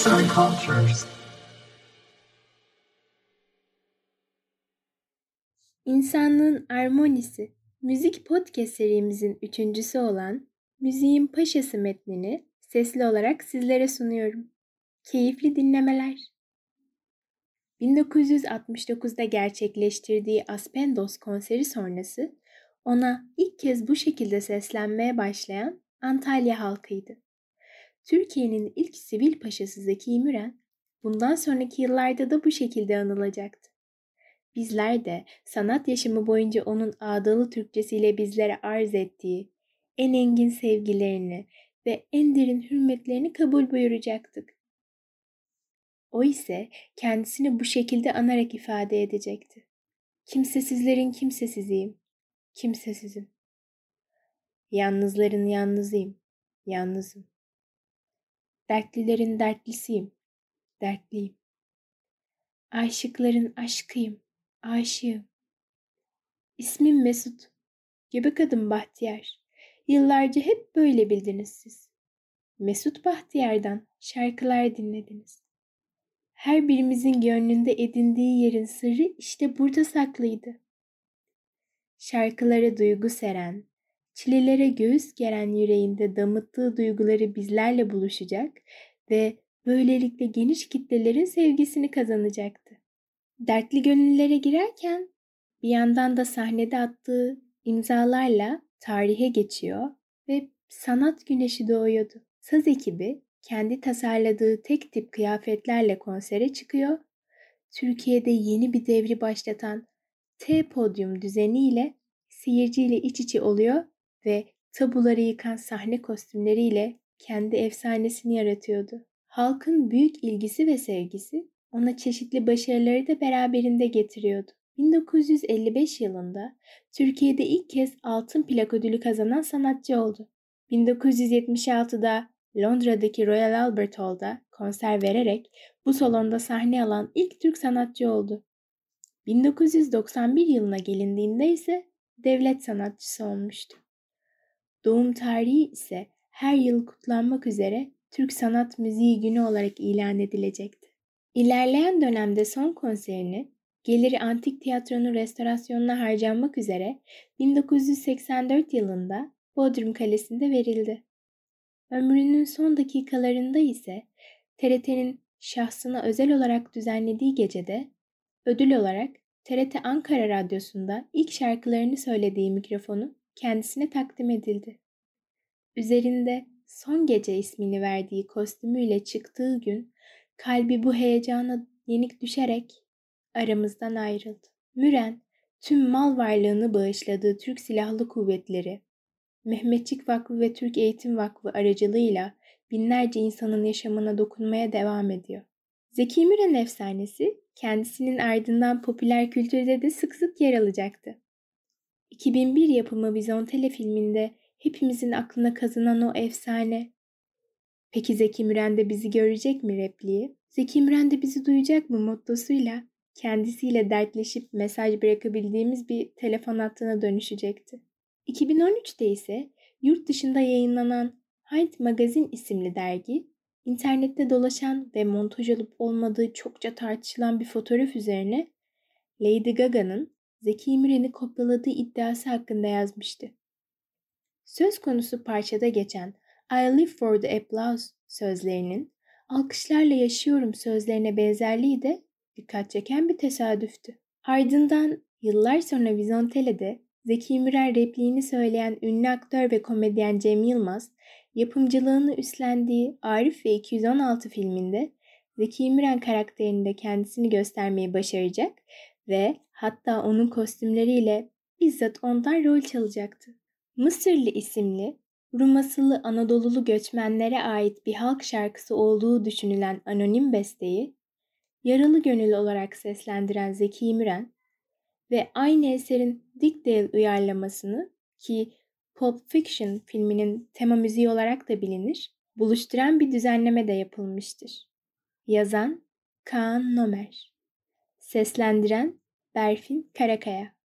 Arts and Cultures. İnsanlığın Armonisi Müzik Podcast serimizin üçüncüsü olan Müziğin Paşası metnini sesli olarak sizlere sunuyorum. Keyifli dinlemeler. 1969'da gerçekleştirdiği Aspendos konseri sonrası ona ilk kez bu şekilde seslenmeye başlayan Antalya halkıydı. Türkiye'nin ilk sivil paşası Zeki Müren, bundan sonraki yıllarda da bu şekilde anılacaktı. Bizler de sanat yaşamı boyunca onun ağdalı Türkçesiyle bizlere arz ettiği en engin sevgilerini ve en derin hürmetlerini kabul buyuracaktık. O ise kendisini bu şekilde anarak ifade edecekti. Kimsesizlerin kimsesiziyim, kimsesizim. Yalnızların yalnızıyım, yalnızım. Dertlilerin dertlisiyim, dertliyim. Aşıkların aşkıyım, aşığım. İsmim Mesut, göbek adım Bahtiyar. Yıllarca hep böyle bildiniz siz. Mesut Bahtiyar'dan şarkılar dinlediniz. Her birimizin gönlünde edindiği yerin sırrı işte burada saklıydı. Şarkılara duygu seren, çilelere göğüs geren yüreğinde damıttığı duyguları bizlerle buluşacak ve böylelikle geniş kitlelerin sevgisini kazanacaktı. Dertli gönüllere girerken bir yandan da sahnede attığı imzalarla tarihe geçiyor ve sanat güneşi doğuyordu. Saz ekibi kendi tasarladığı tek tip kıyafetlerle konsere çıkıyor. Türkiye'de yeni bir devri başlatan T podyum düzeniyle seyirciyle iç içe oluyor ve tabuları yıkan sahne kostümleriyle kendi efsanesini yaratıyordu. Halkın büyük ilgisi ve sevgisi ona çeşitli başarıları da beraberinde getiriyordu. 1955 yılında Türkiye'de ilk kez altın plak ödülü kazanan sanatçı oldu. 1976'da Londra'daki Royal Albert Hall'da konser vererek bu salonda sahne alan ilk Türk sanatçı oldu. 1991 yılına gelindiğinde ise devlet sanatçısı olmuştu. Doğum tarihi ise her yıl kutlanmak üzere Türk Sanat Müziği Günü olarak ilan edilecekti. İlerleyen dönemde son konserini geliri antik tiyatronun restorasyonuna harcanmak üzere 1984 yılında Bodrum Kalesi'nde verildi. Ömrünün son dakikalarında ise TRT'nin şahsına özel olarak düzenlediği gecede ödül olarak TRT Ankara Radyosu'nda ilk şarkılarını söylediği mikrofonu kendisine takdim edildi. Üzerinde Son Gece ismini verdiği kostümüyle çıktığı gün kalbi bu heyecana yenik düşerek aramızdan ayrıldı. Müren tüm mal varlığını bağışladığı Türk Silahlı Kuvvetleri, Mehmetçik Vakfı ve Türk Eğitim Vakfı aracılığıyla binlerce insanın yaşamına dokunmaya devam ediyor. Zeki Müren efsanesi kendisinin ardından popüler kültürde de sık sık yer alacaktı. 2001 yapımı Vizontele filminde hepimizin aklına kazınan o efsane. Peki Zeki Müren de bizi görecek mi repliği? Zeki Müren de bizi duyacak mı mottosuyla kendisiyle dertleşip mesaj bırakabildiğimiz bir telefon hattına dönüşecekti. 2013'te ise yurt dışında yayınlanan Hind Magazine isimli dergi, internette dolaşan ve montaj olup olmadığı çokça tartışılan bir fotoğraf üzerine Lady Gaga'nın Zeki Müren'i kopyaladığı iddiası hakkında yazmıştı. Söz konusu parçada geçen I live for the applause sözlerinin alkışlarla yaşıyorum sözlerine benzerliği de dikkat çeken bir tesadüftü. Ardından yıllar sonra Vizontele'de Zeki Müren repliğini söyleyen ünlü aktör ve komedyen Cem Yılmaz, yapımcılığını üstlendiği Arif ve 216 filminde Zeki Müren karakterinde kendisini göstermeyi başaracak ve hatta onun kostümleriyle bizzat ondan rol çalacaktı. Mısırlı isimli, Rum asıllı Anadolulu göçmenlere ait bir halk şarkısı olduğu düşünülen anonim besteyi, yaralı gönül olarak seslendiren Zeki Müren, ve aynı eserin Dickdale uyarlamasını ki Pulp Fiction filminin tema müziği olarak da bilinir, buluşturan bir düzenleme de yapılmıştır. Yazan Kaan Nomer Seslendiren Berfin Karakaya